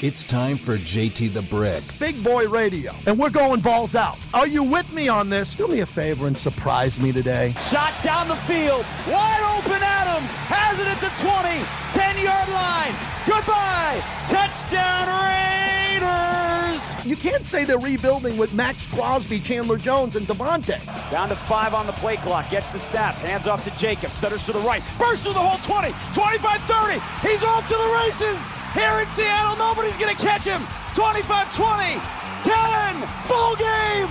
It's time for JT the Brick. Big Boy Radio, and we're going balls out. Are you with me on this? Do me a favor and surprise me today. Shot down the field. Wide open Adams has it at the 20, 10 yard line. Goodbye. Touchdown Raiders. You can't say they're rebuilding with Maxx Crosby, Chandler Jones, and Davante. Down to five on the play clock. Gets the snap. Hands off to Jacob. Stutters to the right. Bursts through the whole 20, 25 30. He's off to the races. Here in Seattle, nobody's going to catch him. 25 20, 10, ball game.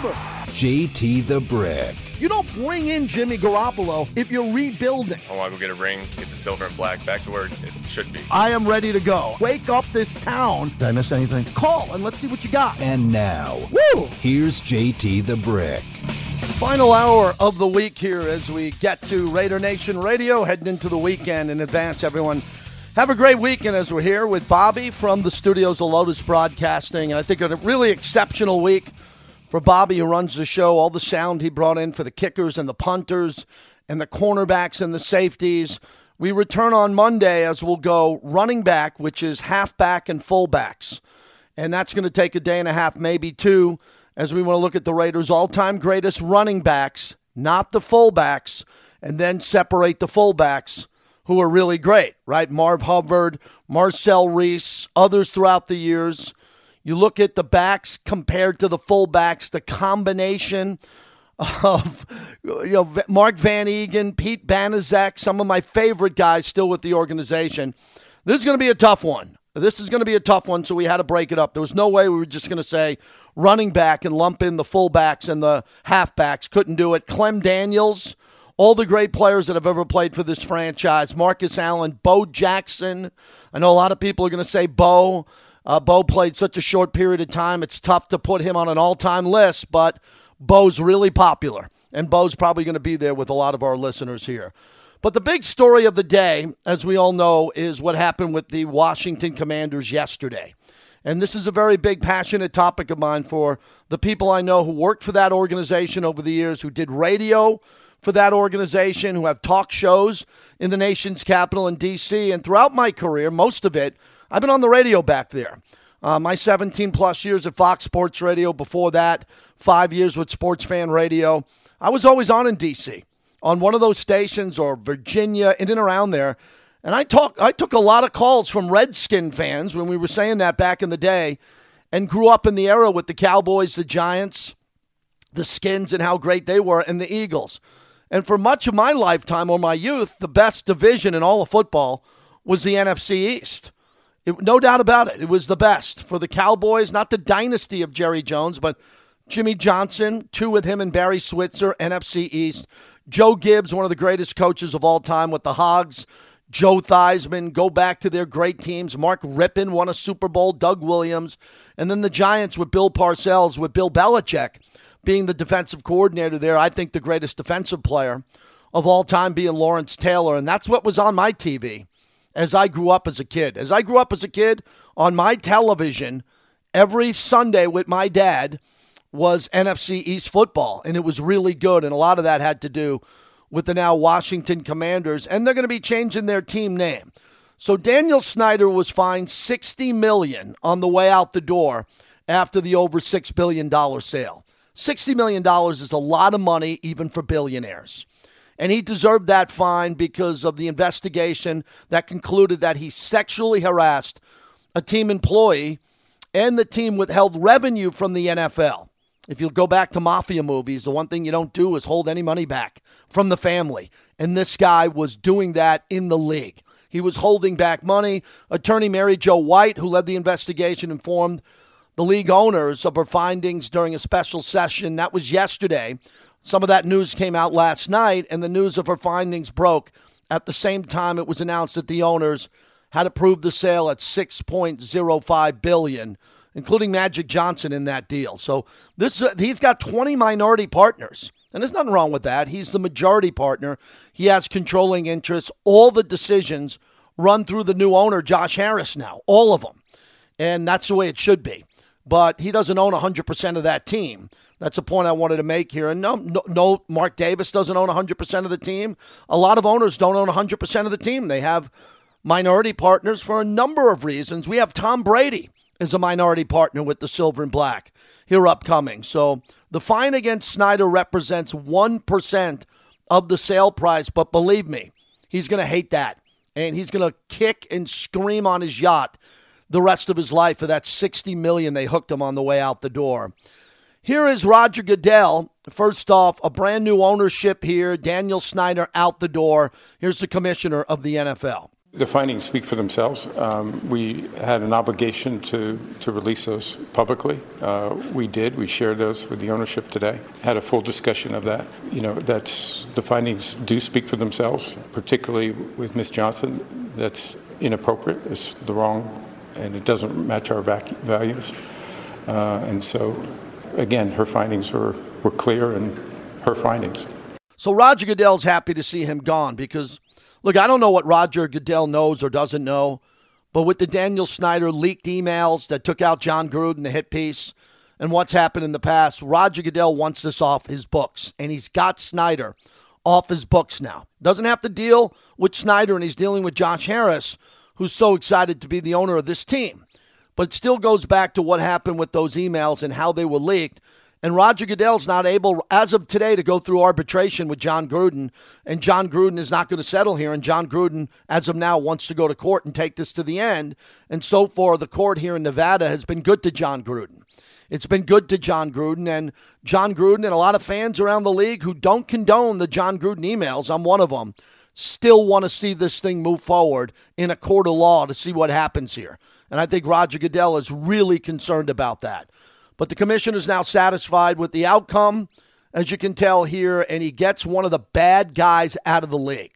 JT the Brick. You don't bring in Jimmy Garoppolo if you're rebuilding. Oh, I want to go get a ring, get the silver and black back to where it should be. I am ready to go. Wake up this town. Did I miss anything? Call and let's see what you got. And now, Woo! here's JT the Brick. Final hour of the week here as we get to Raider Nation Radio, heading into the weekend in advance. Everyone, have a great weekend as we're here with Bobby from the studios of Lotus Broadcasting. I think a really exceptional week for Bobby, who runs the show. All the sound he brought in for the kickers and the punters and the cornerbacks and the safeties. We return on Monday as we'll go running back, which is halfback and fullbacks. And that's going to take a day and a half, maybe two, as we want to look at the Raiders' all time greatest running backs, not the fullbacks, and then separate the fullbacks who are really great, right? Marv Hubbard, Marcel Reese, others throughout the years. You look at the backs compared to the fullbacks, the combination of you know Mark van Eeghen, Pete Banaszak, some of my favorite guys still with the organization. This is going to be a tough one. This is going to be a tough one, so we had to break it up. There was no way we were just going to say running back and lump in the fullbacks and the halfbacks. Couldn't do it. Clem Daniels, all the great players that have ever played for this franchise. Marcus Allen, Bo Jackson. I know a lot of people are going to say Bo. Uh, Bo played such a short period of time. It's tough to put him on an all time list, but Bo's really popular. And Bo's probably going to be there with a lot of our listeners here. But the big story of the day, as we all know, is what happened with the Washington Commanders yesterday. And this is a very big, passionate topic of mine for the people I know who worked for that organization over the years, who did radio for that organization, who have talk shows in the nation's capital in D.C. And throughout my career, most of it, I've been on the radio back there. Uh, my 17 plus years at Fox Sports Radio, before that, five years with Sports Fan Radio. I was always on in D.C on one of those stations or Virginia, in and around there. And I talk, I took a lot of calls from Redskin fans when we were saying that back in the day, and grew up in the era with the Cowboys, the Giants, the Skins, and how great they were, and the Eagles. And for much of my lifetime or my youth, the best division in all of football was the NFC East. It, no doubt about it. It was the best for the Cowboys, not the dynasty of Jerry Jones, but Jimmy Johnson, two with him and Barry Switzer, NFC East. Joe Gibbs, one of the greatest coaches of all time with the Hogs. Joe Theismann, go back to their great teams. Mark Rypien won a Super Bowl. Doug Williams. And then the Giants with Bill Parcells, with Bill Belichick being the defensive coordinator there. I think the greatest defensive player of all time being Lawrence Taylor. And that's what was on my TV as I grew up as a kid. As I grew up as a kid, on my television, every Sunday with my dad – was NFC East football, and it was really good. And a lot of that had to do with the now Washington Commanders, and they're going to be changing their team name. So Daniel Snyder was fined 60 million on the way out the door after the over 6 billion dollar sale. 60 million dollars is a lot of money even for billionaires. And he deserved that fine because of the investigation that concluded that he sexually harassed a team employee and the team withheld revenue from the NFL. If you go back to mafia movies, the one thing you don't do is hold any money back from the family. And this guy was doing that in the league. He was holding back money. Attorney Mary Jo White, who led the investigation, informed the league owners of her findings during a special session. That was yesterday. Some of that news came out last night, and the news of her findings broke at the same time it was announced that the owners had approved the sale at 6.05 billion including Magic Johnson in that deal. So this uh, he's got 20 minority partners. And there's nothing wrong with that. He's the majority partner. He has controlling interests. All the decisions run through the new owner, Josh Harris, now. All of them. And that's the way it should be. But he doesn't own 100% of that team. That's a point I wanted to make here. And no, no, no, Mark Davis doesn't own 100% of the team. A lot of owners don't own 100% of the team. They have minority partners for a number of reasons. We have Tom Brady as a minority partner with the Silver and Black here upcoming. So the fine against Snyder represents 1% of the sale price, but believe me, he's going to hate that. And he's going to kick and scream on his yacht the rest of his life for that 60 million they hooked him on the way out the door. Here is Roger Goodell. First off, a brand new ownership here. Daniel Snyder out the door. Here's the commissioner of the NFL. The findings speak for themselves. Um, we had an obligation to, to release those publicly. Uh, we did. We shared those with the ownership today. Had a full discussion of that. You know, that's the findings do speak for themselves, particularly with Ms. Johnston. That's inappropriate. It's the wrong, and it doesn't match our vac- values. Uh, and so, again, her findings were, were clear and her findings. So Roger Goodell's happy to see him gone because Look, I don't know what Roger Goodell knows or doesn't know, but with the Daniel Snyder leaked emails that took out Jon Gruden, the hit piece, and what's happened in the past, Roger Goodell wants this off his books, and he's got Snyder off his books now. Doesn't have to deal with Snyder, and he's dealing with Josh Harris, who's so excited to be the owner of this team. But it still goes back to what happened with those emails and how they were leaked. And Roger Goodell's not able, as of today, to go through arbitration with Jon Gruden. And Jon Gruden is not going to settle here. And Jon Gruden, as of now, wants to go to court and take this to the end. And so far, the court here in Nevada has been good to Jon Gruden. It's been good to Jon Gruden. And Jon Gruden and a lot of fans around the league who don't condone the Jon Gruden emails, I'm one of them, still want to see this thing move forward in a court of law to see what happens here. And I think Roger Goodell is really concerned about that. But the commission is now satisfied with the outcome, as you can tell here, and he gets one of the bad guys out of the league.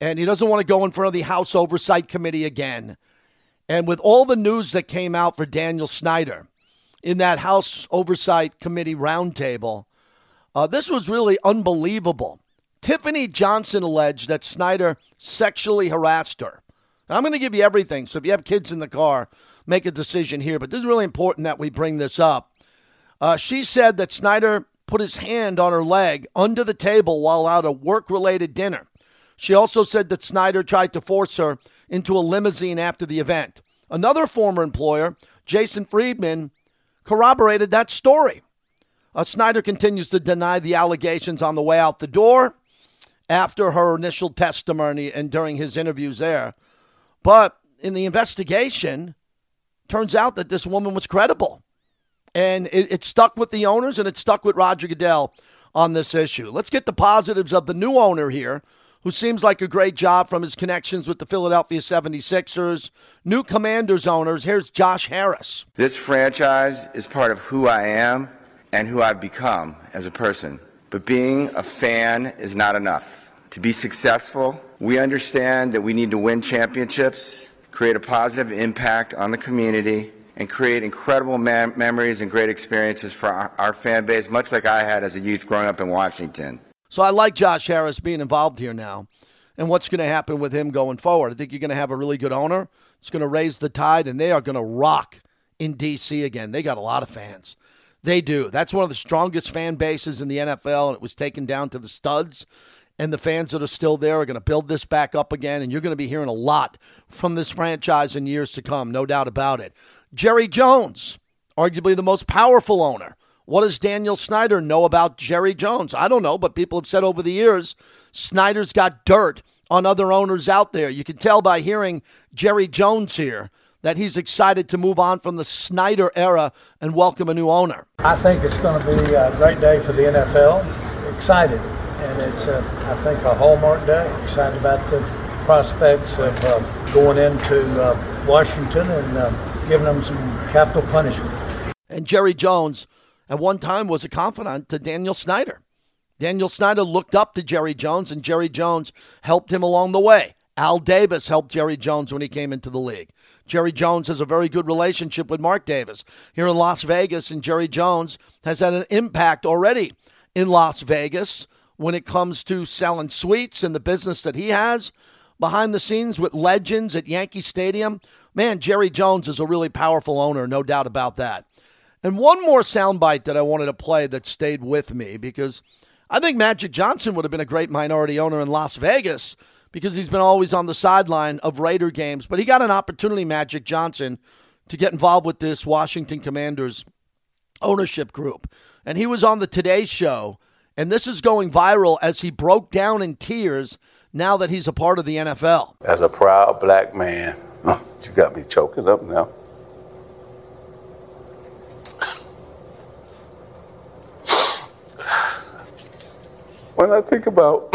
And he doesn't want to go in front of the House Oversight Committee again. And with all the news that came out for Daniel Snyder in that House Oversight Committee roundtable, uh, this was really unbelievable. Tiffany Johnston alleged that Snyder sexually harassed her. I'm going to give you everything. So if you have kids in the car, make a decision here. But this is really important that we bring this up. Uh, she said that Snyder put his hand on her leg under the table while out a work related dinner. She also said that Snyder tried to force her into a limousine after the event. Another former employer, Jason Friedman, corroborated that story. Uh, Snyder continues to deny the allegations on the way out the door after her initial testimony and during his interviews there. But in the investigation, turns out that this woman was credible. And it, it stuck with the owners and it stuck with Roger Goodell on this issue. Let's get the positives of the new owner here, who seems like a great job from his connections with the Philadelphia 76ers. New Commanders owners, here's Josh Harris. This franchise is part of who I am and who I've become as a person. But being a fan is not enough. To be successful, we understand that we need to win championships, create a positive impact on the community, and create incredible mem- memories and great experiences for our, our fan base, much like I had as a youth growing up in Washington. So I like Josh Harris being involved here now and what's going to happen with him going forward. I think you're going to have a really good owner. It's going to raise the tide, and they are going to rock in D.C. again. They got a lot of fans. They do. That's one of the strongest fan bases in the NFL, and it was taken down to the studs and the fans that are still there are going to build this back up again, and you're going to be hearing a lot from this franchise in years to come, no doubt about it. Jerry Jones, arguably the most powerful owner. What does Daniel Snyder know about Jerry Jones? I don't know, but people have said over the years Snyder's got dirt on other owners out there. You can tell by hearing Jerry Jones here that he's excited to move on from the Snyder era and welcome a new owner. I think it's going to be a great day for the NFL. Excited and it's, uh, I think, a hallmark day. Excited about the prospects of uh, going into uh, Washington and uh, giving them some capital punishment. And Jerry Jones, at one time, was a confidant to Daniel Snyder. Daniel Snyder looked up to Jerry Jones, and Jerry Jones helped him along the way. Al Davis helped Jerry Jones when he came into the league. Jerry Jones has a very good relationship with Mark Davis here in Las Vegas, and Jerry Jones has had an impact already in Las Vegas when it comes to selling suites and the business that he has behind the scenes with legends at Yankee Stadium. Man, Jerry Jones is a really powerful owner, no doubt about that. And one more soundbite that I wanted to play that stayed with me because I think Magic Johnson would have been a great minority owner in Las Vegas because he's been always on the sideline of Raider games. But he got an opportunity, Magic Johnson, to get involved with this Washington Commanders ownership group. And he was on the Today Show, and this is going viral as he broke down in tears now that he's a part of the NFL. As a proud black man, you got me choking up now. When I think about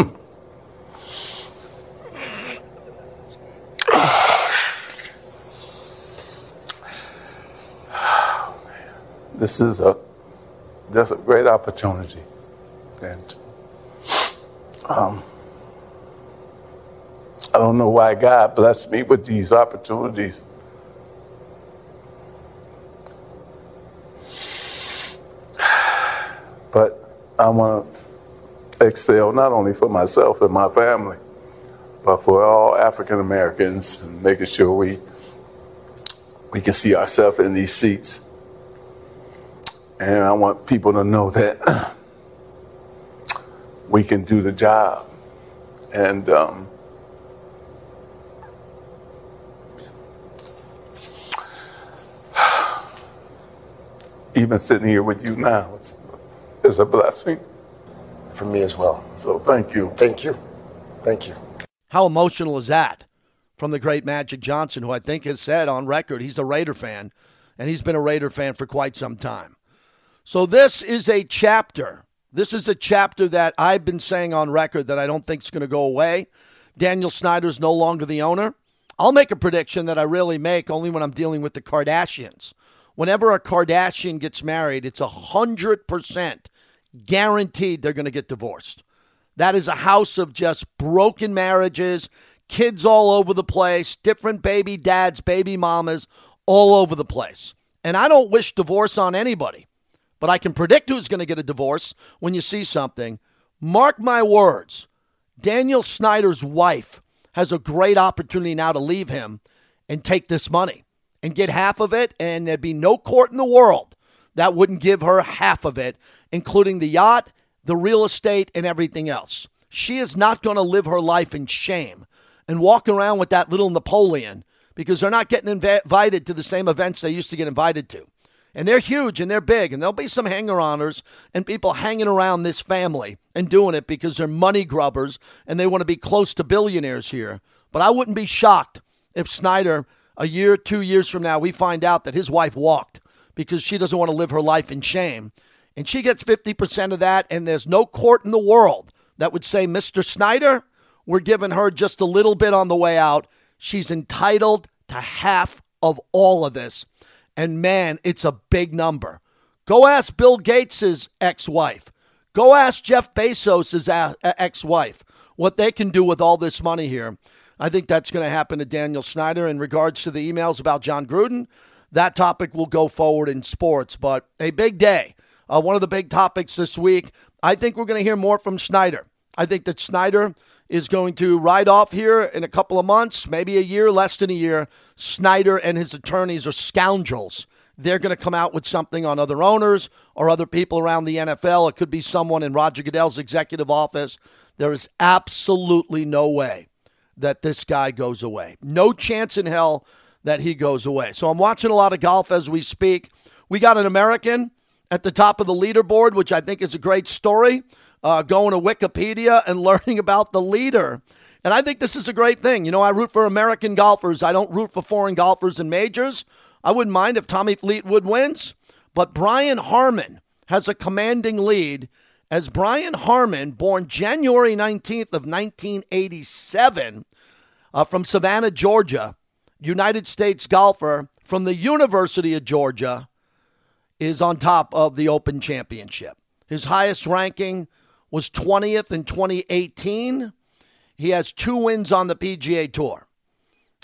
oh, this is a that's a great opportunity, and um, I don't know why God blessed me with these opportunities. But I want to excel not only for myself and my family, but for all African Americans, and making sure we we can see ourselves in these seats. And I want people to know that we can do the job. And um, even sitting here with you now is, is a blessing. For me as well. So thank you. Thank you. Thank you. How emotional is that from the great Magic Johnson, who I think has said on record he's a Raider fan, and he's been a Raider fan for quite some time. So this is a chapter. This is a chapter that I've been saying on record that I don't think is going to go away. Daniel Snyder is no longer the owner. I'll make a prediction that I really make only when I'm dealing with the Kardashians. Whenever a Kardashian gets married, it's a hundred percent guaranteed they're going to get divorced. That is a house of just broken marriages, kids all over the place, different baby dads, baby mamas all over the place. And I don't wish divorce on anybody, but I can predict who's going to get a divorce when you see something. Mark my words Daniel Snyder's wife has a great opportunity now to leave him and take this money and get half of it, and there'd be no court in the world that wouldn't give her half of it, including the yacht, the real estate, and everything else. She is not going to live her life in shame and walk around with that little Napoleon because they're not getting inv- invited to the same events they used to get invited to. And they're huge and they're big, and there'll be some hanger oners and people hanging around this family and doing it because they're money grubbers and they want to be close to billionaires here. But I wouldn't be shocked if Snyder, a year, two years from now, we find out that his wife walked because she doesn't want to live her life in shame. And she gets 50% of that, and there's no court in the world that would say, Mr. Snyder, we're giving her just a little bit on the way out. She's entitled to half of all of this. And man, it's a big number. Go ask Bill Gates' ex wife. Go ask Jeff Bezos' ex wife what they can do with all this money here. I think that's going to happen to Daniel Snyder in regards to the emails about Jon Gruden. That topic will go forward in sports, but a big day. Uh, one of the big topics this week. I think we're going to hear more from Snyder. I think that Snyder is going to ride off here in a couple of months, maybe a year, less than a year. Snyder and his attorneys are scoundrels. They're going to come out with something on other owners or other people around the NFL. It could be someone in Roger Goodell's executive office. There is absolutely no way that this guy goes away. No chance in hell that he goes away. So I'm watching a lot of golf as we speak. We got an American at the top of the leaderboard, which I think is a great story. Uh, going to Wikipedia and learning about the leader. And I think this is a great thing. You know, I root for American golfers. I don't root for foreign golfers in majors. I wouldn't mind if Tommy Fleetwood wins, but Brian Harman has a commanding lead as Brian Harman, born January 19th of 1987 uh, from Savannah, Georgia, United States golfer from the University of Georgia, is on top of the Open Championship. His highest ranking was 20th in 2018. He has two wins on the PGA Tour.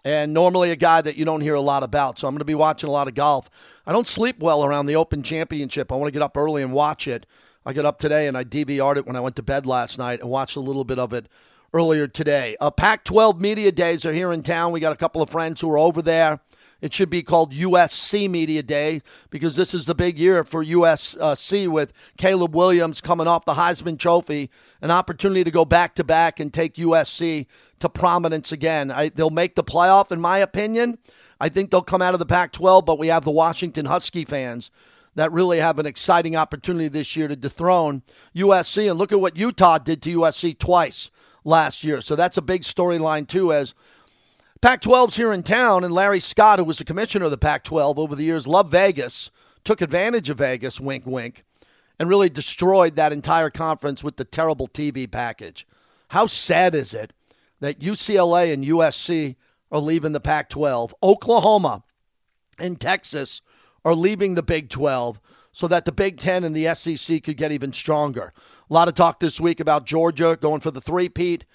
And normally a guy that you don't hear a lot about. So I'm going to be watching a lot of golf. I don't sleep well around the Open Championship. I want to get up early and watch it. I got up today and I DVR'd it when I went to bed last night and watched a little bit of it earlier today. Uh, Pac 12 Media Days are here in town. We got a couple of friends who are over there. It should be called USC Media Day because this is the big year for USC with Caleb Williams coming off the Heisman Trophy, an opportunity to go back to back and take USC to prominence again. I, they'll make the playoff, in my opinion. I think they'll come out of the Pac 12, but we have the Washington Husky fans that really have an exciting opportunity this year to dethrone USC. And look at what Utah did to USC twice last year. So that's a big storyline, too, as Pac 12's here in town, and Larry Scott, who was the commissioner of the Pac 12 over the years, loved Vegas, took advantage of Vegas, wink, wink, and really destroyed that entire conference with the terrible TV package. How sad is it that UCLA and USC are leaving the Pac 12? Oklahoma and Texas are leaving the Big 12 so that the Big Ten and the SEC could get even stronger. A lot of talk this week about Georgia going for the three-peat.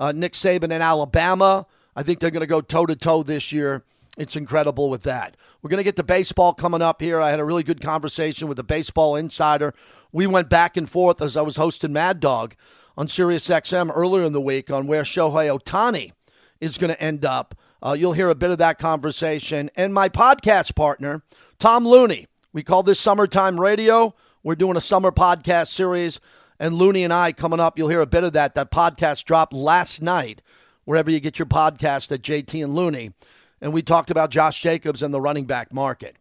Uh, Nick Saban in Alabama I think they're going to go toe to toe this year. It's incredible with that. We're going to get to baseball coming up here. I had a really good conversation with a baseball insider. We went back and forth as I was hosting Mad Dog on Sirius XM earlier in the week on where Shohei Ohtani is going to end up. Uh, you'll hear a bit of that conversation. And my podcast partner, Tom Looney. We call this Summertime Radio. We're doing a summer podcast series. And Looney and I coming up, you'll hear a bit of that. That podcast dropped last night wherever you get your podcast at JT and Looney. And we talked about Josh Jacobs and the running back market.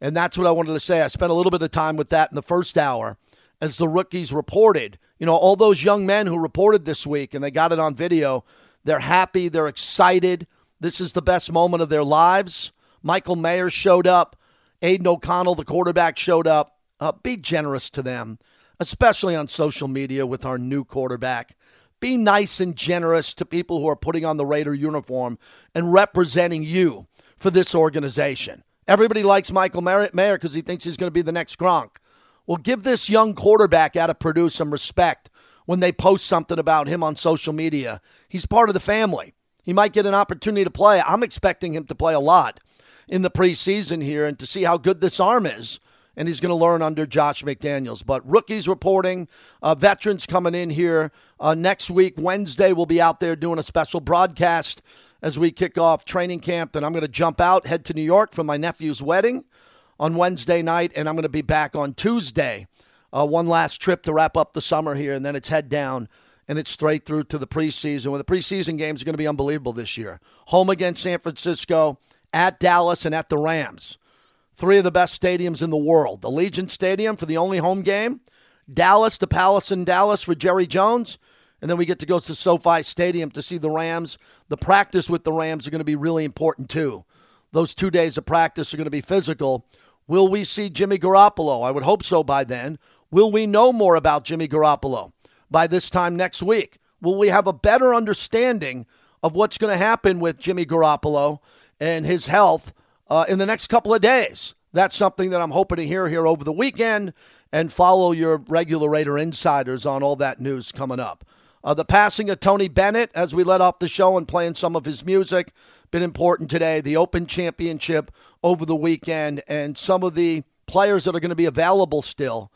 And that's what I wanted to say. I spent a little bit of time with that in the first hour as the rookies reported. You know, all those young men who reported this week and they got it on video, they're happy, they're excited. This is the best moment of their lives. Michael Mayer showed up. Aidan O'Connell, the quarterback, showed up. Uh, be generous to them, especially on social media with our new quarterback be nice and generous to people who are putting on the Raider uniform and representing you for this organization. Everybody likes Michael Mayer because he thinks he's going to be the next Gronk. Well, give this young quarterback out of Purdue some respect when they post something about him on social media. He's part of the family. He might get an opportunity to play. I'm expecting him to play a lot in the preseason here and to see how good this arm is and he's going to learn under Josh McDaniels. But rookies reporting, uh, veterans coming in here uh, next week. Wednesday, we'll be out there doing a special broadcast as we kick off training camp. Then I'm going to jump out, head to New York for my nephew's wedding on Wednesday night, and I'm going to be back on Tuesday. Uh, one last trip to wrap up the summer here, and then it's head down and it's straight through to the preseason. Well, the preseason games are going to be unbelievable this year. Home against San Francisco, at Dallas, and at the Rams three of the best stadiums in the world. Allegiant Stadium for the only home game, Dallas, the Palace in Dallas for Jerry Jones, and then we get to go to SoFi Stadium to see the Rams. The practice with the Rams are going to be really important too. Those two days of practice are going to be physical. Will we see Jimmy Garoppolo? I would hope so by then. Will we know more about Jimmy Garoppolo by this time next week? Will we have a better understanding of what's going to happen with Jimmy Garoppolo and his health uh, in the next couple of days. That's something that I'm hoping to hear here over the weekend and follow your regular Raider insiders on all that news coming up. Uh, the passing of Tony Bennett as we let off the show and playing some of his music been important today. The Open Championship over the weekend and some of the players that are going to be available still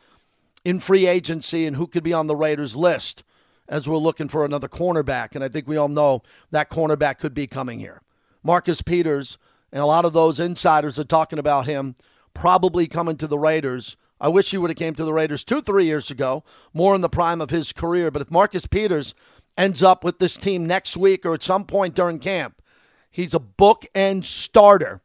in free agency and who could be on the Raiders list as we're looking for another cornerback. And I think we all know that cornerback could be coming here. Marcus Peters and a lot of those insiders are talking about him probably coming to the Raiders. I wish he would have came to the Raiders two, three years ago, more in the prime of his career. But if Marcus Peters ends up with this team next week or at some point during camp, he's a bookend starter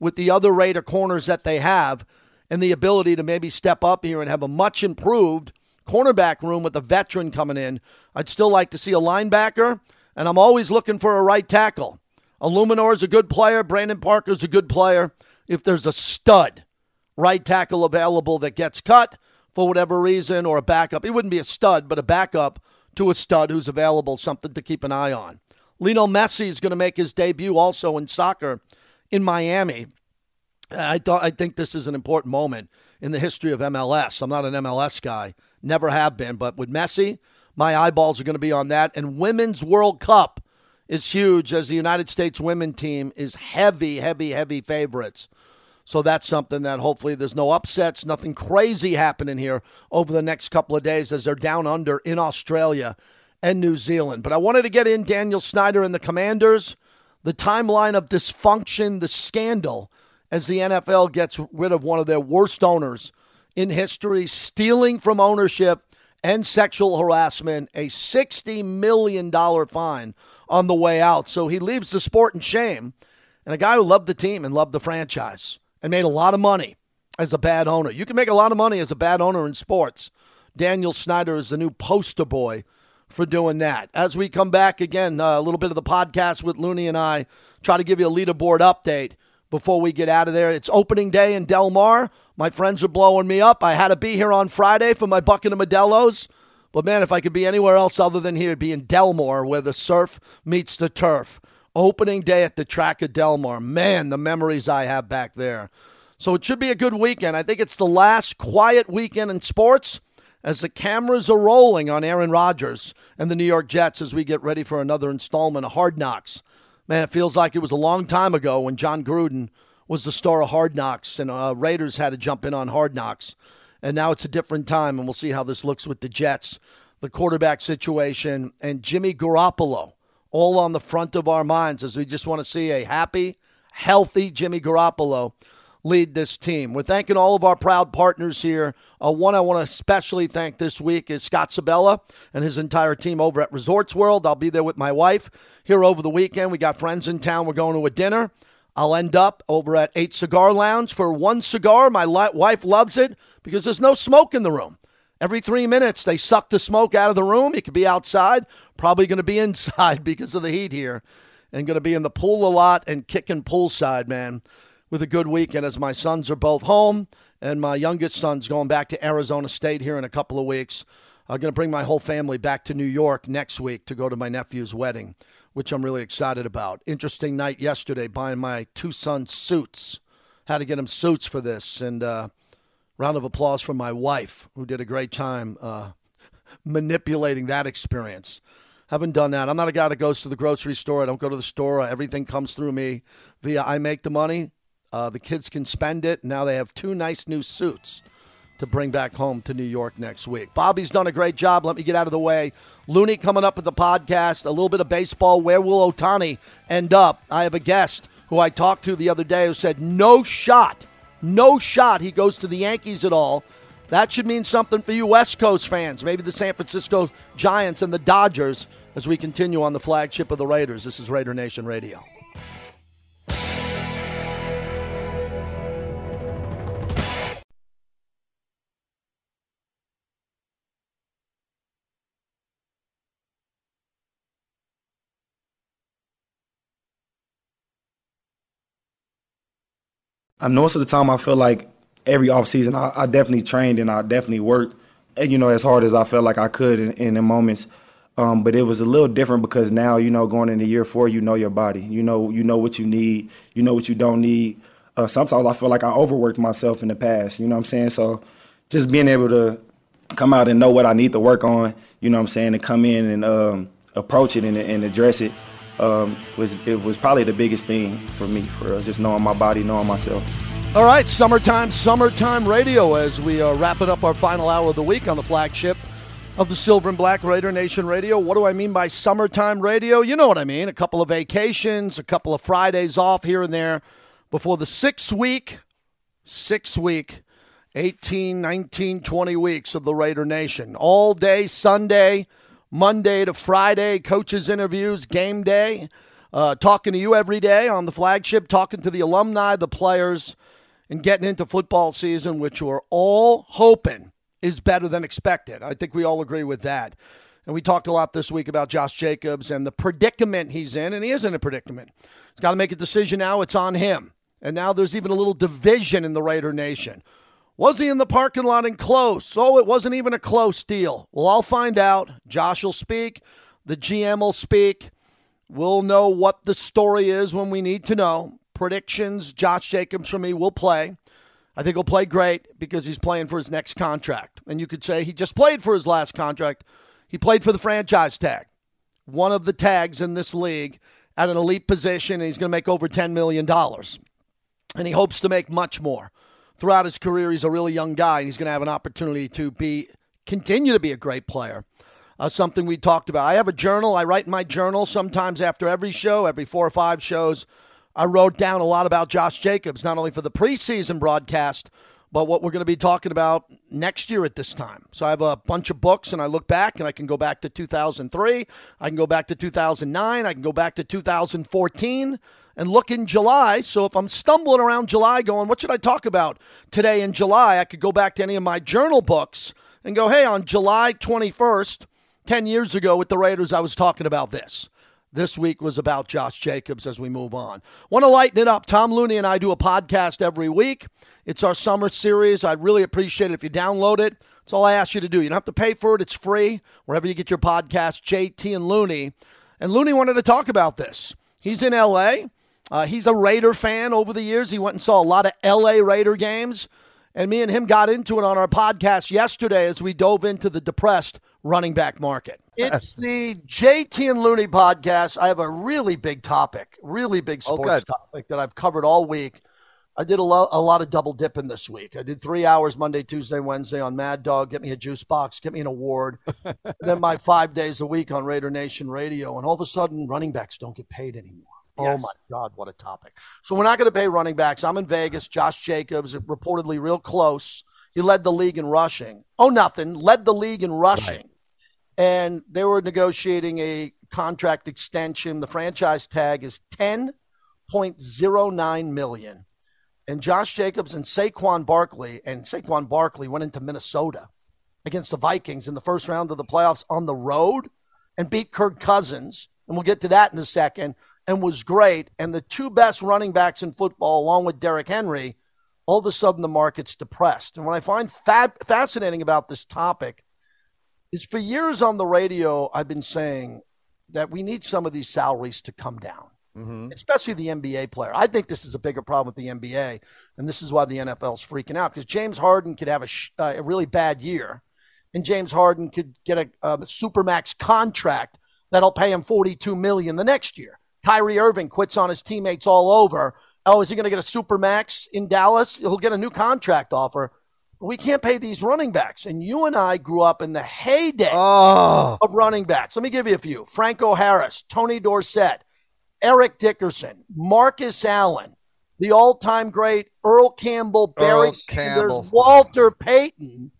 with the other Raider corners that they have and the ability to maybe step up here and have a much improved cornerback room with a veteran coming in. I'd still like to see a linebacker, and I'm always looking for a right tackle. Eluemunor is a good player. Brandon Parker is a good player. If there's a stud right tackle available that gets cut for whatever reason or a backup, it wouldn't be a stud, but a backup to a stud who's available, something to keep an eye on. Lionel Messi is going to make his debut also in soccer in Miami. I thought I think this is an important moment in the history of MLS. I'm not an MLS guy, never have been, but with Messi, my eyeballs are going to be on that. And Women's World Cup is huge as the United States women team is heavy, heavy, heavy favorites. So that's something that hopefully there's no upsets, nothing crazy happening here over the next couple of days as they're down under in Australia and New Zealand. But I wanted to get in Daniel Snyder and the Commanders. the timeline of dysfunction, the scandal, as the NFL gets rid of one of their worst owners in history, stealing from ownership and sexual harassment, a $60 million fine on the way out. So he leaves the sport in shame. And a guy who loved the team and loved the franchise and made a lot of money as a bad owner. You can make a lot of money as a bad owner in sports. Daniel Snyder is the new poster boy for doing that. As we come back again, uh, a little bit of the podcast with Looney and I try to give you a leaderboard update before we get out of there. It's opening day in Del Mar. My friends are blowing me up. I had to be here on Friday for my bucket of Modelo's. But man, if I could be anywhere else other than here, it'd be in Del Mar where the surf meets the turf. Opening day at the track of Del Mar. Man, the memories I have back there. So it should be a good weekend. I think it's the last quiet weekend in sports as the cameras are rolling on Aaron Rodgers and the New York Jets as we get ready for another installment of Hard Knocks. Man, it feels like it was a long time ago when Jon Gruden was the star of Hard Knocks, and uh, Raiders had to jump in on Hard Knocks. And now it's a different time, and we'll see how this looks with the Jets, the quarterback situation, and Jimmy Garoppolo, all on the front of our minds as we just want to see a happy, healthy Jimmy Garoppolo lead this team. We're thanking all of our proud partners here. Uh, one I want to especially thank this week is Scott Sibella and his entire team over at Resorts World. I'll be there with my wife here over the weekend. We got friends in town. We're going to a dinner. I'll end up over at Eight Cigar Lounge for one cigar. My li- wife loves it because there's no smoke in the room. Every three minutes, they suck the smoke out of the room. It could be outside, probably going to be inside because of the heat here, and going to be in the pool a lot and kicking poolside, man, with a good weekend as my sons are both home and my youngest son's going back to Arizona State here in a couple of weeks. I'm going to bring my whole family back to New York next week to go to my nephew's wedding which I'm really excited about. Interesting night yesterday buying my two sons suits. Had to get them suits for this. And uh, round of applause for my wife, who did a great time uh, manipulating that experience. Haven't done that. I'm not a guy that goes to the grocery store. I don't go to the store. Everything comes through me via I make the money. Uh, the kids can spend it. Now they have two nice new suits to bring back home to New York next week. Bobby's done a great job. Let me get out of the way. Looney coming up with the podcast, a little bit of baseball. Where will Ohtani end up? I have a guest who I talked to the other day who said, no shot, no shot he goes to the Yankees at all. That should mean something for you West Coast fans, maybe the San Francisco Giants and the Dodgers as we continue on the flagship of the Raiders. This is Raider Nation Radio. I most of the time I feel like every offseason I, I definitely trained and I definitely worked, you know, as hard as I felt like I could in, in the moments. Um, but it was a little different because now, you know, going into year four, you know your body. You know, you know what you need. You know what you don't need. Uh, sometimes I feel like I overworked myself in the past. You know what I'm saying? So just being able to come out and know what I need to work on. You know what I'm saying? And come in and um, approach it and, and address it um, was it was probably the biggest thing for me for just knowing my body, knowing myself. All right, summertime, summertime radio as we are wrapping up our final hour of the week on the flagship of the Silver and Black Raider Nation Radio. What do I mean by summertime radio? You know what I mean. A couple of vacations, a couple of Fridays off here and there before the six week, six week, 18, 19, 20 weeks of the Raider Nation. All day Sunday Monday to Friday, coaches' interviews, game day, uh, talking to you every day on the flagship, talking to the alumni, the players, and getting into football season, which we're all hoping is better than expected. I think we all agree with that. And we talked a lot this week about Josh Jacobs and the predicament he's in, and he is in a predicament. He's got to make a decision now. It's on him. And now there's even a little division in the Raider Nation. Was he in the parking lot and close? Oh, it wasn't even a close deal. Well, I'll find out. Josh will speak. The GM will speak. We'll know what the story is when we need to know. Predictions Josh Jacobs for me will play. I think he'll play great because he's playing for his next contract. And you could say he just played for his last contract. He played for the franchise tag, one of the tags in this league at an elite position, and he's going to make over $10 million. And he hopes to make much more throughout his career. He's a really young guy, and he's going to have an opportunity to be continue to be a great player. uh, something we talked about. I have a journal. I write in my journal sometimes after every show, every four or five shows. I wrote down a lot about Josh Jacobs, not only for the preseason broadcast, but what we're going to be talking about next year at this time. So I have a bunch of books and I look back and I can go back to 2003, I can go back to 2009, I can go back to 2014 and look in July. So if I'm stumbling around July going, what should I talk about today in July? I could go back to any of my journal books and go, hey, on July 21st, 10 years ago with the Raiders, I was talking about this. This week was about Josh Jacobs as we move on. Want to lighten it up. Tom Looney and I do a podcast every week. It's our summer series. I'd really appreciate it if you download it. That's all I ask you to do. You don't have to pay for it. It's free wherever you get your podcast, JT and Looney. And Looney wanted to talk about this. He's in LA. Uh, he's a Raider fan over the years. He went and saw a lot of LA Raider games. And me and him got into it on our podcast yesterday as we dove into the depressed running back market. It's the JT and Looney podcast. I have a really big topic, really big sports topic that I've covered all week. I did a, lo- a lot of double dipping this week. I did three hours Monday, Tuesday, Wednesday on Mad Dog. Get me a juice box, get me an award. then my five days a week on Raider Nation Radio. And all of a sudden, running backs don't get paid anymore. Oh my God, what a topic. So we're not going to pay running backs. I'm in Vegas. Josh Jacobs, reportedly real close. He led the league in rushing. Oh, nothing. Led the league in rushing. And they were negotiating a contract extension. The franchise tag is 10.09 million. And Josh Jacobs and Saquon Barkley, and Saquon Barkley went into Minnesota against the Vikings in the first round of the playoffs on the road and beat Kirk Cousins. And we'll get to that in a second and was great. And the two best running backs in football, along with Derrick Henry, all of a sudden the market's depressed. And what I find fab- fascinating about this topic is for years on the radio, I've been saying that we need some of these salaries to come down, especially the NBA player. I think this is a bigger problem with the NBA, and this is why the NFL's freaking out because James Harden could have a, sh- uh, a really bad year, and James Harden could get a, a supermax contract that'll pay him 42 million the next year. Kyrie Irving quits on his teammates all over. Oh, is he going to get a supermax in Dallas? He'll get a new contract offer. We can't pay these running backs. And you and I grew up in the heyday oh. of running backs. Let me give you a few: Franco Harris, Tony Dorsett, Eric Dickerson, Marcus Allen, the all-time great Earl Campbell, Barry Earl Campbell. Walter Payton,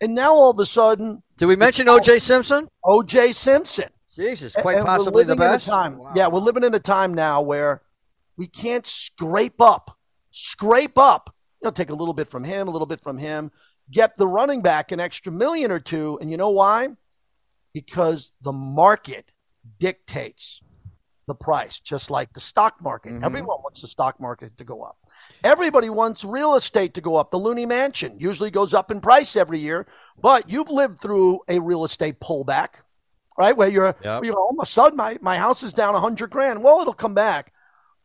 and now all of a sudden, Did we mention O.J. Simpson? O.J. Simpson. Jesus, quite And possibly the living in a best. time- Yeah, we're living in a time now where we can't scrape up, scrape up. You know, take a little bit from him, a little bit from him, get the running back an extra million or two. And you know why? Because the market dictates the price, just like the stock market. Mm-hmm. Everyone wants the stock market to go up. Everybody wants real estate to go up. The Looney Mansion usually goes up in price every year, but you've lived through a real estate pullback, right? Where you're, Yep. you know, all of a sudden my, my house is down a hundred grand. Well, it'll come back.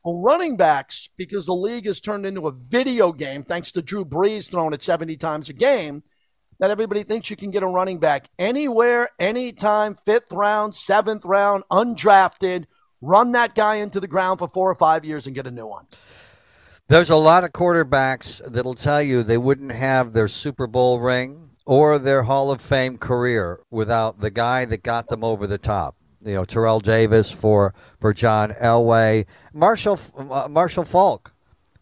Well, running backs, because the league has turned into a video game, thanks to Drew Brees throwing it 70 times a game, that everybody thinks you can get a running back anywhere, anytime, fifth round, seventh round, undrafted, run that guy into the ground for four or five years and get a new one. There's a lot of quarterbacks that'll tell you they wouldn't have their Super Bowl ring or their Hall of Fame career without the guy that got them over the top. You know, Terrell Davis for for John Elway, Marshall uh, Marshall Faulk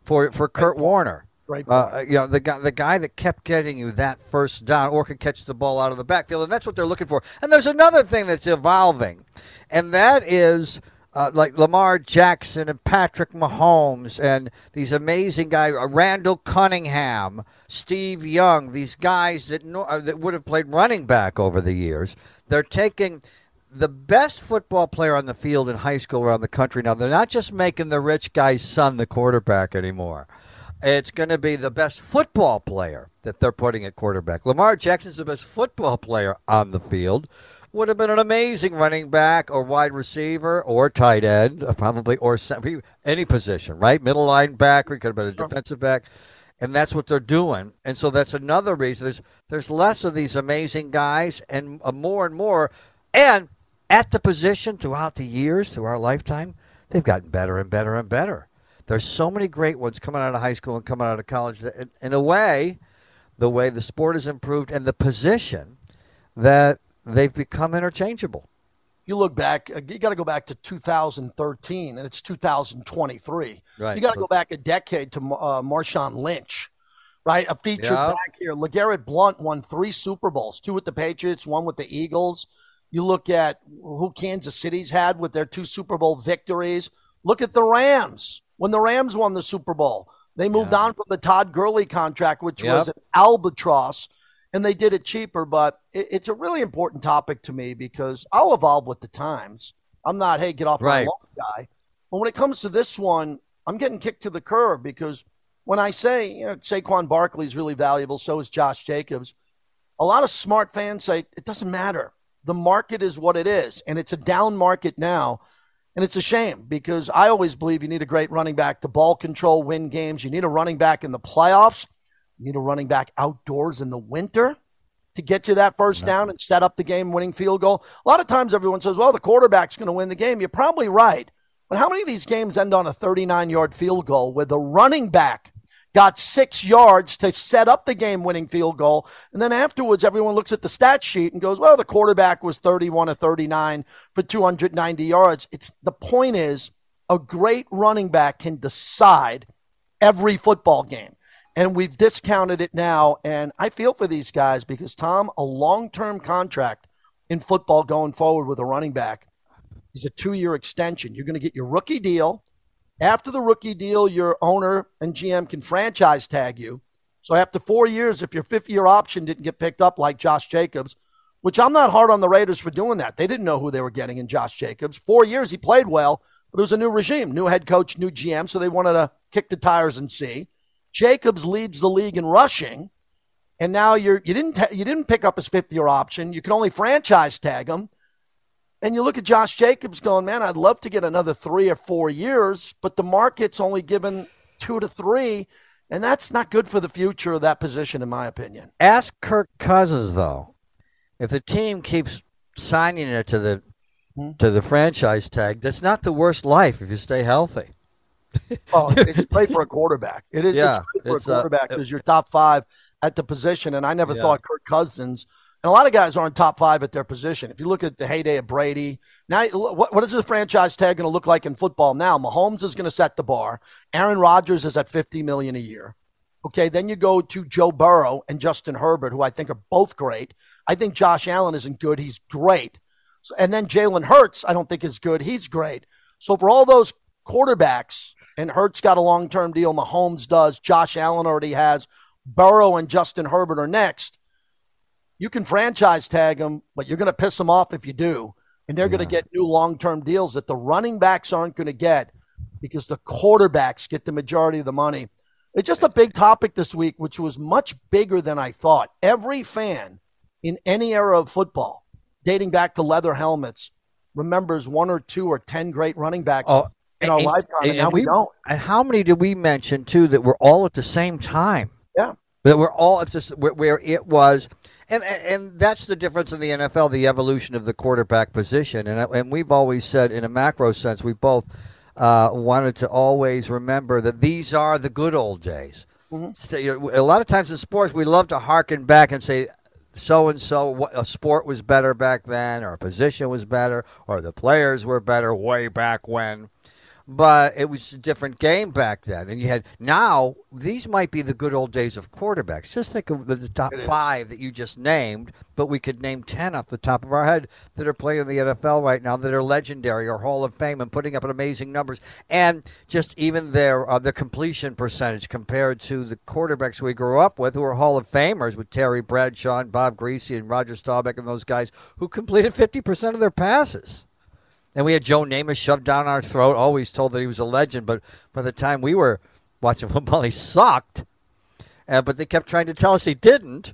for for Kurt Warner. Right. Uh, you know, the guy the guy that kept getting you that first down or could catch the ball out of the backfield, and that's what they're looking for. And there's another thing that's evolving, and that is uh, like Lamar Jackson and Patrick Mahomes and these amazing guys, uh, Randall Cunningham, Steve Young, these guys that no, uh, that would have played running back over the years. They're taking the best football player on the field in high school around the country now. They're not just making the rich guy's son the quarterback anymore. It's going to be the best football player that they're putting at quarterback. Lamar Jackson's the best football player on the field. Would have been an amazing running back or wide receiver or tight end, uh, probably, or any position, right? Middle linebacker, could have been a defensive back. And that's what they're doing. And so that's another reason. There's, there's less of these amazing guys and uh, more and more. And at the position throughout the years, through our lifetime, they've gotten better and better and better. There's so many great ones coming out of high school and coming out of college. That in, in a way, the way the sport has improved and the position that they've become interchangeable. You look back, uh, you got to go back to 2013, and it's 2023. Right. You got to go back a decade to uh, Marshawn Lynch, right? A featured Yeah. back here. LeGarrette Blount won three Super Bowls, two with the Patriots, one with the Eagles. You look at who Kansas City's had with their two Super Bowl victories. Look at the Rams. When the Rams won the Super Bowl, they moved on from the Todd Gurley contract, which was an albatross, and they did it cheaper. But it, it's a really important topic to me because I'll evolve with the times. I'm not, hey, get off Right. my lawn guy. But when it comes to this one, I'm getting kicked to the curb because when I say, you know, Saquon Barkley is really valuable, so is Josh Jacobs. A lot of smart fans say it doesn't matter. The market is what it is, and it's a down market now. And it's a shame because I always believe you need a great running back to ball control, win games. You need a running back in the playoffs. You need a running back outdoors in the winter to get you that first down and set up the game winning field goal. A lot of times everyone says, well, the quarterback's going to win the game. You're probably right. But how many of these games end on a 39 yard field goal where the running back got six yards to set up the game winning field goal? And then afterwards, everyone looks at the stat sheet and goes, well, the quarterback was 31 or 39 for 290 yards. It's the point is a great running back can decide every football game. And we've discounted it now. And I feel for these guys because, Tom, a long term contract in football going forward with a running back is a two year extension. You're going to get your rookie deal. After the rookie deal, your owner and GM can franchise tag you. So after four years, if your fifth year option didn't get picked up like Josh Jacobs, which I'm not hard on the Raiders for doing that. They didn't know who they were getting in Josh Jacobs. Four years, he played well, but it was a new regime, new head coach, new GM, so they wanted to kick the tires and see. Jacobs leads the league in rushing, and now you're you didn't ta- you didn't pick up his fifth year option. You can only franchise tag him. And you look at Josh Jacobs going, man, I'd love to get another three or four years, but the market's only given two to three, and that's not good for the future of that position, in my opinion. Ask Kirk Cousins though, if the team keeps signing it to the Hmm? to the franchise tag, that's not the worst life if you stay healthy. Oh, it's great for a quarterback. It is Yeah, it's great for it's, a uh, quarterback because you're top five at the position. And I never Yeah. thought Kirk Cousins, and a lot of guys aren't top five at their position. If you look at the heyday of Brady, now what, what is the franchise tag going to look like in football now? Mahomes is going to set the bar. Aaron Rodgers is at 50 million a year. Okay, then you go to Joe Burrow and Justin Herbert, who I think are both great. I think Josh Allen isn't good. He's great. So, and then Jalen Hurts, I don't think is good. He's great. So for all those quarterbacks, and Hurts got a long term deal, Mahomes does, Josh Allen already has, Burrow and Justin Herbert are next. You can franchise tag them, but you're going to piss them off if you do. And they're going to get new long term deals that the running backs aren't going to get because the quarterbacks get the majority of the money. It's just a big topic this week, which was much bigger than I thought. Every fan in any era of football, dating back to leather helmets, remembers one or two or ten great running backs Oh, in our and- lifetime, and, and now we, we- don't. And how many did we mention too that we're all at the same time? Yeah. That we're all at this where, where it was, and, and and that's the difference in the NFL, the evolution of the quarterback position, and and we've always said in a macro sense, we both uh, wanted to always remember that these are the good old days. Know, a lot of times in sports, we love to harken back and say, so and so, a sport was better back then, or a position was better, or the players were better way back when. But it was a different game back then, and you had now. These might be the good old days of quarterbacks. Just think of the, the top five that you just named, but we could name ten off the top of our head that are playing in the NFL right now that are legendary or Hall of Fame and putting up amazing numbers, and just even their uh, the completion percentage compared to the quarterbacks we grew up with, who were Hall of Famers with Terry Bradshaw and Bob Griese and Roger Staubach and those guys who completed fifty percent of their passes. And we had Joe Namath shoved down our throat, always told that he was a legend, but by the time we were watching football, he sucked. Uh, but they kept trying to tell us he didn't.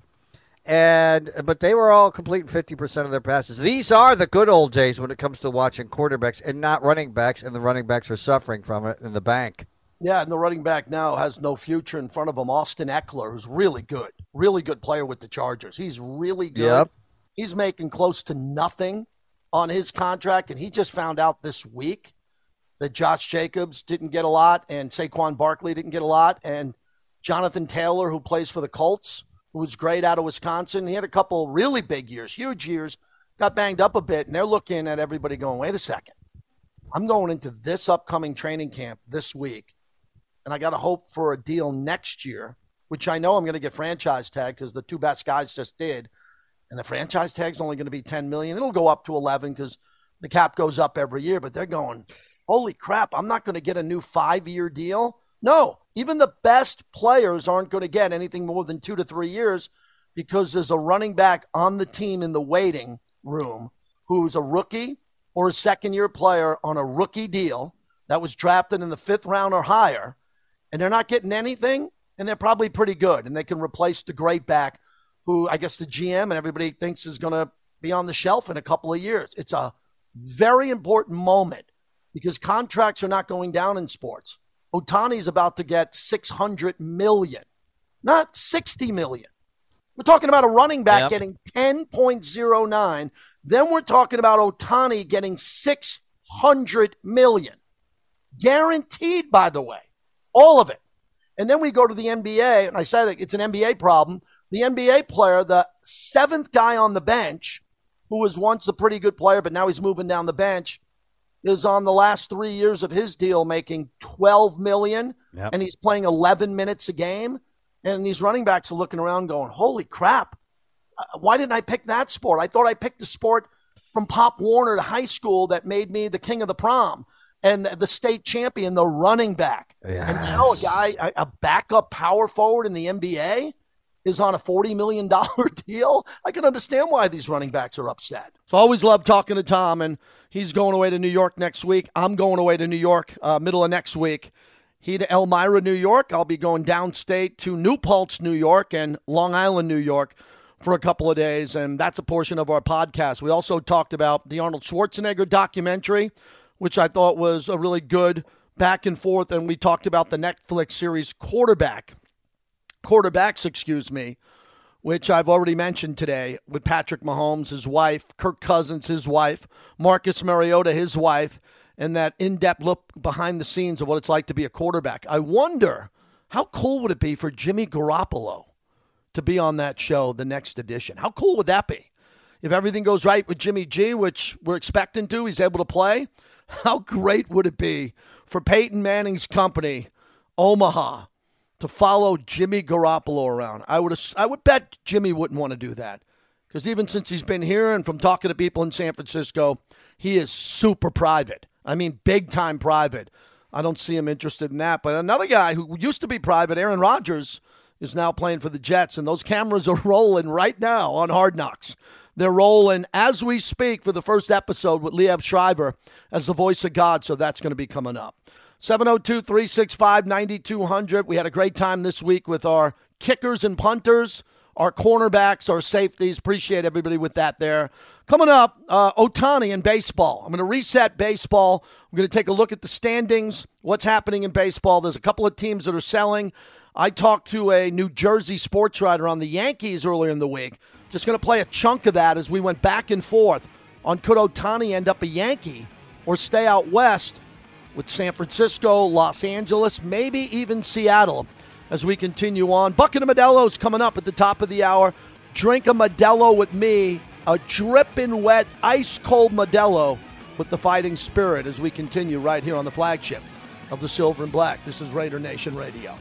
And but they were all completing fifty percent of their passes. These are the good old days when it comes to watching quarterbacks and not running backs, and the running backs are suffering from it in the bank. Yeah, and the running back now has no future in front of him. Austin Ekeler, who's really good, really good player with the Chargers. He's really good. Yep. He's making close to nothing on his contract, and he just found out this week that Josh Jacobs didn't get a lot, and Saquon Barkley didn't get a lot, and Jonathan Taylor, who plays for the Colts, who was great out of Wisconsin, he had a couple really big years, huge years. got banged up a bit, and they're looking at everybody going, wait a second. I'm going into this upcoming training camp this week, and I got to hope for a deal next year, which I know I'm going to get franchise tag because the two best guys just did, and the franchise tag's only going to be 10 million. It'll go up to 11 because the cap goes up every year, but they're going, holy crap, I'm not going to get a new five year deal. No, even the best players aren't going to get anything more than two to three years because there's a running back on the team in the waiting room who's a rookie or a second year player on a rookie deal that was drafted in the fifth round or higher, and they're not getting anything, and they're probably pretty good, and they can replace the great back who I guess the GM and everybody thinks is going to be on the shelf in a couple of years. It's a very important moment because contracts are not going down in sports. Ohtani is about to get 600 million, not 60 million. We're talking about a running back Yep. getting 10.09. Then we're talking about Ohtani getting 600 million. Guaranteed, by the way. All of it. And then we go to the NBA, and I said it, it's an NBA problem. The NBA player, the seventh guy on the bench, who was once a pretty good player, but now he's moving down the bench, is on the last three years of his deal making 12 million, Yep. and he's playing 11 minutes a game. And these running backs are looking around going, holy crap, uh, why didn't I pick that sport? I thought I picked the sport from Pop Warner to high school that made me the king of the prom and the state champion, the running back. And now a guy, a backup power forward in the NBA is on a $40 million deal. I can understand why these running backs are upset. So I always love talking to Tom, and he's going away to New York next week. I'm going away to New York uh, middle of next week. He to Elmira, New York. I'll be going downstate to New Paltz, New York, and Long Island, New York for a couple of days, and that's a portion of our podcast. We also talked about the Arnold Schwarzenegger documentary, which I thought was a really good back and forth, and we talked about the Netflix series Quarterback, quarterbacks, excuse me, which I've already mentioned today with Patrick Mahomes, his wife, Kirk Cousins, his wife, Marcus Mariota, his wife, and that in depth look behind the scenes of what it's like to be a quarterback. I wonder how cool would it be for Jimmy Garoppolo to be on that show, the next edition? How cool would that be? If everything goes right with Jimmy G, which we're expecting to, he's able to play. How great would it be for Peyton Manning's company, Omaha, to follow Jimmy Garoppolo around? I would I would bet Jimmy wouldn't want to do that because even since he's been here and from talking to people in San Francisco, he is super private. I mean, big time private. I don't see him interested in that. But another guy who used to be private, Aaron Rodgers, is now playing for the Jets, and those cameras are rolling right now on Hard Knocks. They're rolling as we speak for the first episode with Liev Schreiber as the voice of God, so that's going to be coming up. 702 365 9200. We had a great time this week with our kickers and punters, our cornerbacks, our safeties. Appreciate everybody with that there. Coming up, uh, Ohtani in baseball. I'm going to reset baseball. We're going to take a look at the standings, what's happening in baseball. There's a couple of teams that are selling. I talked to a New Jersey sports writer on the Yankees earlier in the week. Just going to play a chunk of that as we went back and forth on could Ohtani end up a Yankee or stay out west with San Francisco, Los Angeles, maybe even Seattle as we continue on. Bucket of Modelo's coming up at the top of the hour. Drink a Modelo with me, a dripping wet, ice cold Modelo with the fighting spirit as we continue right here on the flagship of the Silver and Black. This is Raider Nation Radio.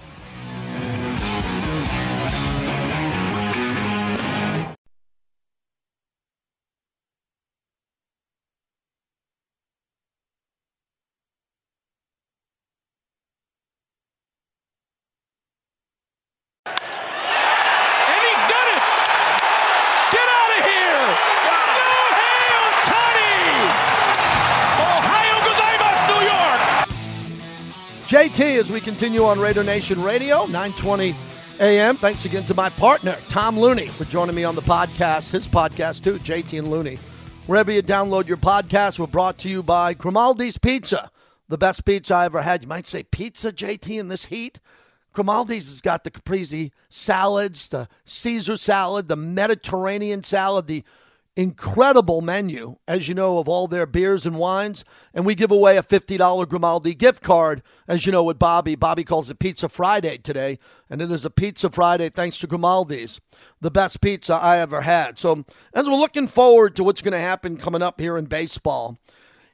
As we continue on Raider Nation Radio, 920 a.m. Thanks again to my partner, Tom Looney, for joining me on the podcast, his podcast too, JT and Looney. Wherever you download your podcast, we're brought to you by Grimaldi's Pizza, the best pizza I ever had. You might say pizza, JT, in this heat? Grimaldi's has got the caprese salads, the Caesar salad, the Mediterranean salad, the incredible menu, as you know, of all their beers and wines. And we give away a $50 Grimaldi gift card, as you know, with Bobby. Bobby calls it Pizza Friday today. And it is a Pizza Friday thanks to Grimaldi's, the best pizza I ever had. So, as we're looking forward to what's going to happen coming up here in baseball,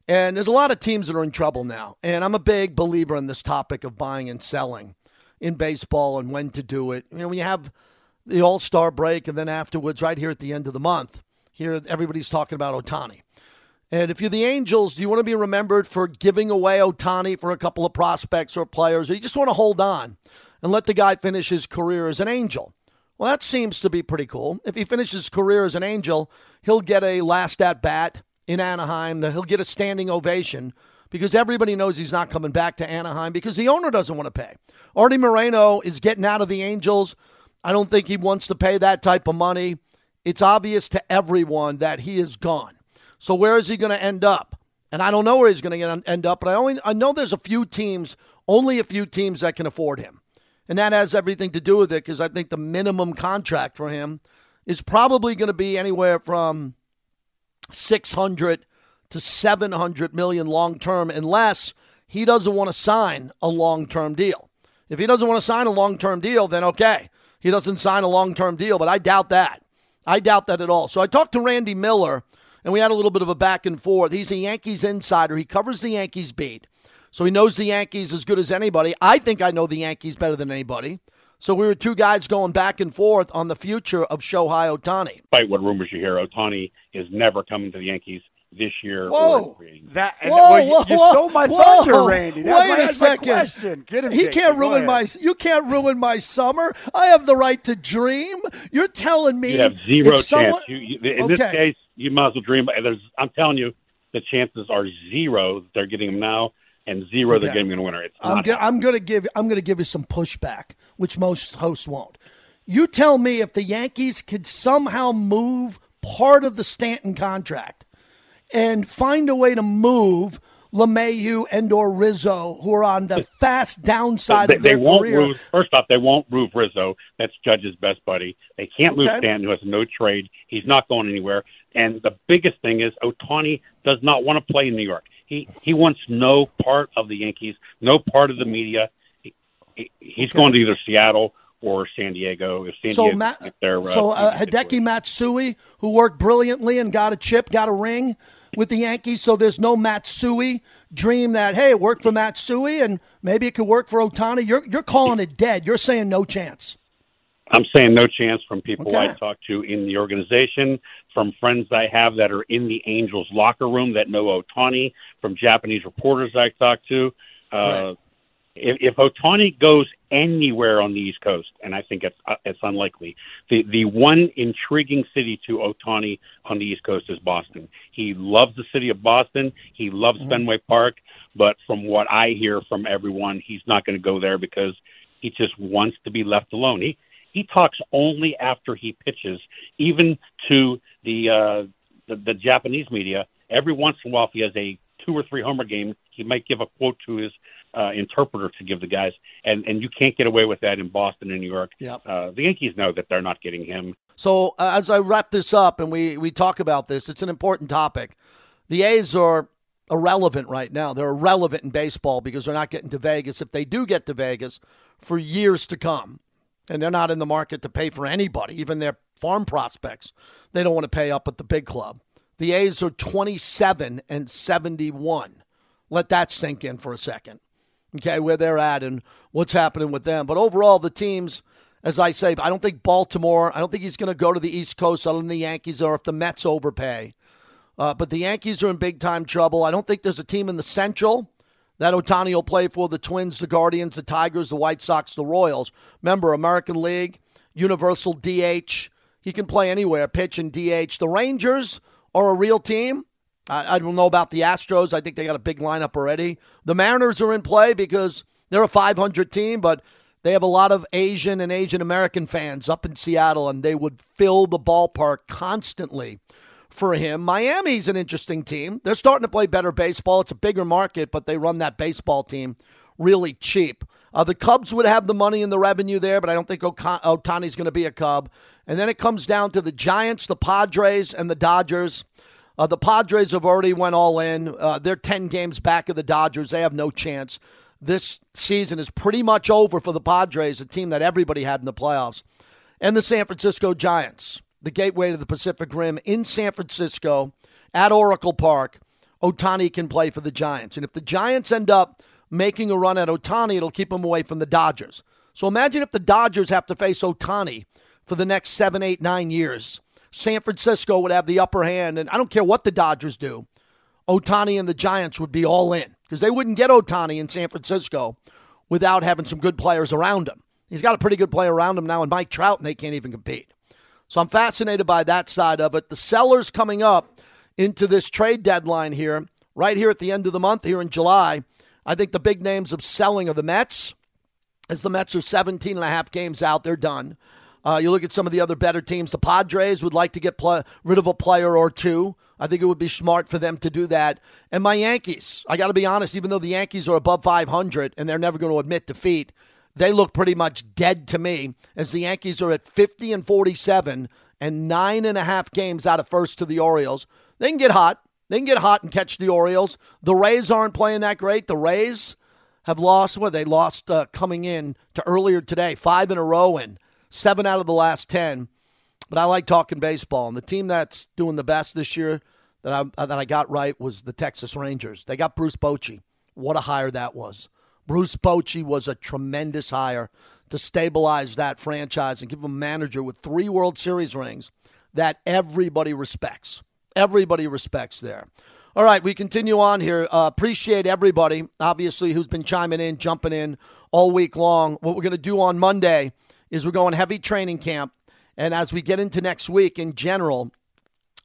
and there's a lot of teams that are in trouble now. And I'm a big believer in this topic of buying and selling in baseball and when to do it. You know, when you have the All Star break and then afterwards, right here at the end of the month, here everybody's talking about Ohtani. And if you're the Angels, do you want to be remembered for giving away Ohtani for a couple of prospects or players, or you just want to hold on and let the guy finish his career as an Angel? Well, that seems to be pretty cool. If he finishes his career as an Angel, he'll get a last at bat in Anaheim. He'll get a standing ovation because everybody knows he's not coming back to Anaheim because the owner doesn't want to pay. Artie Moreno is getting out of the Angels. I don't think he wants to pay that type of money. It's obvious to everyone that he is gone. So where is he going to end up? And I don't know where he's going to end up, but I only I know there's a few teams, only a few teams that can afford him. And that has everything to do with it because I think the minimum contract for him is probably going to be anywhere from 600 to 700 million long term unless he doesn't want to sign a long term deal. If he doesn't want to sign a long term deal, then okay. He doesn't sign a long term deal, but I doubt that. I doubt that at all. So I talked to Randy Miller, and we had a little bit of a back and forth. He's a Yankees insider. He covers the Yankees beat, so he knows the Yankees as good as anybody. I think I know the Yankees better than anybody. So we were two guys going back and forth on the future of Shohei Ohtani. Despite what rumors you hear, Ohtani is never coming to the Yankees this year. Whoa! That whoa, well, you, whoa, you stole my whoa. thunder, Randy. That's Wait my, a that's my second. question. Get him. He Jason. can't ruin my. You can't ruin my summer. I have the right to dream. You're telling me You have zero if someone- chance. You, you, in this case, you might as well dream. There's, I'm telling you, the chances are zero that they're getting him now, and zero they're Okay. getting him in a winner. It's I'm not go- I'm going to give I'm going to give you some pushback, which most hosts won't. You tell me if the Yankees could somehow move part of the Stanton contract and find a way to move LeMahieu and or Rizzo, who are on the fast downside they, of their they won't career. move. First off, they won't move Rizzo. That's Judge's best buddy. They can't move Okay. Stanton, who has no trade. He's not going anywhere. And the biggest thing is Ohtani does not want to play in New York. He he wants no part of the Yankees, no part of the media. He, he, he's Okay. going to either Seattle or San Diego. If San So Diego Matt, if uh, so uh, Hideki Matsui, who worked brilliantly and got a chip, got a ring with the Yankees. So there's no Matsui dream that hey, it worked for Matsui and maybe it could work for Ohtani. You're you're calling it dead. You're saying no chance. I'm saying no chance from people Okay. I talk to in the organization, from friends I have that are in the Angels locker room that know Ohtani, from Japanese reporters I talk to. Uh, Right. If, if Ohtani goes anywhere on the East Coast, and I think it's uh, it's unlikely, the the one intriguing city to Ohtani on the East Coast is Boston. He loves the city of Boston. He loves Fenway Park, but from what I hear from everyone, he's not going to go there because he just wants to be left alone. He he talks only after he pitches, even to the uh, the, the Japanese media. Every once in a while, if he has a two or three homer game, he might give a quote to his uh, interpreter to give the guys, and and you can't get away with that in Boston and New York. Yep. Uh, the Yankees know that they're not getting him. So uh, as I wrap this up and we we talk about this, it's an important topic. The A's are irrelevant right now. They're irrelevant in baseball because they're not getting to Vegas. If they do get to Vegas, for years to come, and they're not in the market to pay for anybody, even their farm prospects. They don't want to pay up at the big club. The A's are 27 and 71. Let that sink in for a second. Okay, where they're at and what's happening with them. But overall, the teams, as I say, I don't think Baltimore, I don't think he's going to go to the East Coast other than the Yankees or if the Mets overpay. Uh, but the Yankees are in big time trouble. I don't think there's a team in the Central that Ohtani will play for the Twins, the Guardians, the Tigers, the White Sox, the Royals. Remember, American League, Universal DH. He can play anywhere, pitch and DH. The Rangers are a real team. I, I don't know about the Astros. I think they got a big lineup already. The Mariners are in play because they're a 500 team, but they have a lot of Asian and Asian American fans up in Seattle, and they would fill the ballpark constantly for him. Miami's an interesting team. They're starting to play better baseball. It's a bigger market, but they run that baseball team really cheap. Uh, the Cubs would have the money and the revenue there, but I don't think Ohtani's going to be a Cub. And then it comes down to the Giants, the Padres, and the Dodgers. Uh, the Padres have already went all in. Uh, they're 10 games back of the Dodgers. They have no chance. This season is pretty much over for the Padres, a team that everybody had in the playoffs. And the San Francisco Giants, the gateway to the Pacific Rim in San Francisco at Oracle Park. Ohtani can play for the Giants. And if the Giants end up making a run at Ohtani, it'll keep them away from the Dodgers. So imagine if the Dodgers have to face Ohtani for the next seven, eight, nine years. San Francisco would have the upper hand, and I don't care what the Dodgers do. Ohtani and the Giants would be all in because they wouldn't get Ohtani in San Francisco without having some good players around him. He's got a pretty good player around him now, and Mike Trout, and they can't even compete. So I'm fascinated by that side of it. The sellers coming up into this trade deadline here, right here at the end of the month, here in July. I think the big names of selling are the Mets, as the Mets are 17 and a half games out. They're done. Uh, you look at some of the other better teams. The Padres would like to get pl- rid of a player or two. I think it would be smart for them to do that. And my Yankees, I got to be honest, even though the Yankees are above 500 and they're never going to admit defeat, they look pretty much dead to me as the Yankees are at 50 and 47 and nine and a half games out of first to the Orioles. They can get hot. They can get hot and catch the Orioles. The Rays aren't playing that great. The Rays have lost, what, they lost uh, coming in to earlier today, five in a row and seven out of the last 10. But I like talking baseball. And the team that's doing the best this year that I, that I got right was the Texas Rangers. They got Bruce Bochy. What a hire that was. Bruce Bochy was a tremendous hire to stabilize that franchise and give a manager with three World Series rings that everybody respects. Everybody respects there. All right, we continue on here. Uh, appreciate everybody, obviously, who's been chiming in, jumping in all week long. What we're going to do on Monday is we're going heavy training camp. And as we get into next week in general,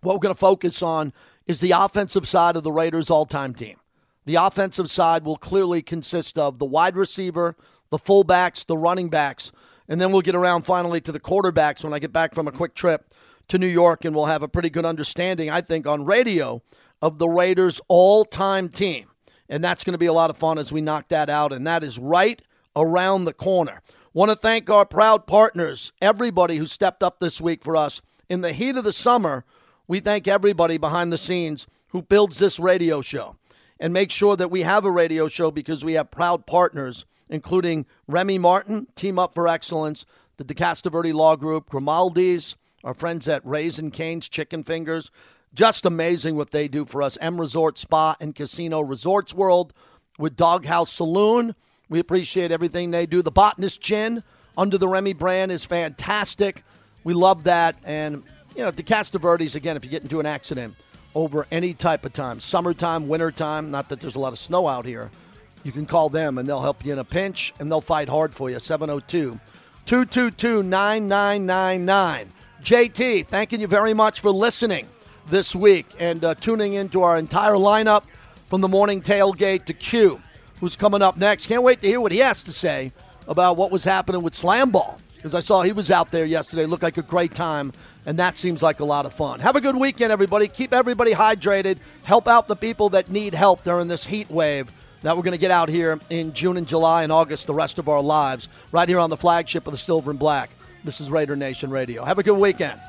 what we're going to focus on is the offensive side of the Raiders all time team. The offensive side will clearly consist of the wide receiver, the fullbacks, the running backs, and then we'll get around finally to the quarterbacks when I get back from a quick trip to New York, and we'll have a pretty good understanding, I think, on radio of the Raiders' all time team. And that's going to be a lot of fun as we knock that out, and that is right around the corner. Want to thank our proud partners, everybody who stepped up this week for us. In the heat of the summer, we thank everybody behind the scenes who builds this radio show and make sure that we have a radio show because we have proud partners, including Remy Martin, Team Up for Excellence, the DeCastroverde Law Group, Grimaldi's, our friends at Raising Cane's Chicken Fingers. Just amazing what they do for us. M Resort Spa and Casino Resorts World with Dawg House Saloon we appreciate everything they do. The Botanist Gin under the Remy brand is fantastic. We love that. And, you know, the Castroverdes, again, if you get into an accident over any type of time, summertime, wintertime, not that there's a lot of snow out here, you can call them and they'll help you in a pinch and they'll fight hard for you. 702 222 9999. JT, thanking you very much for listening this week and uh, tuning into our entire lineup from the morning tailgate to Q who's coming up next. Can't wait to hear what he has to say about what was happening with Slam Ball because I saw he was out there yesterday. Looked like a great time, and that seems like a lot of fun. Have a good weekend, everybody. Keep everybody hydrated. Help out the people that need help during this heat wave that we're going to get out here in June and July and August, the rest of our lives, right here on the flagship of the Silver and Black. This is Raider Nation Radio. Have a good weekend.